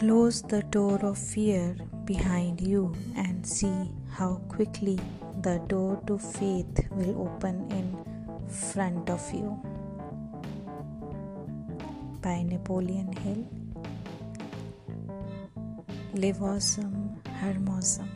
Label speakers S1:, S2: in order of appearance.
S1: Close the door of fear behind you and see how quickly the door to faith will open in front of you. By Napoleon Hill. Live awesome, Hermosum.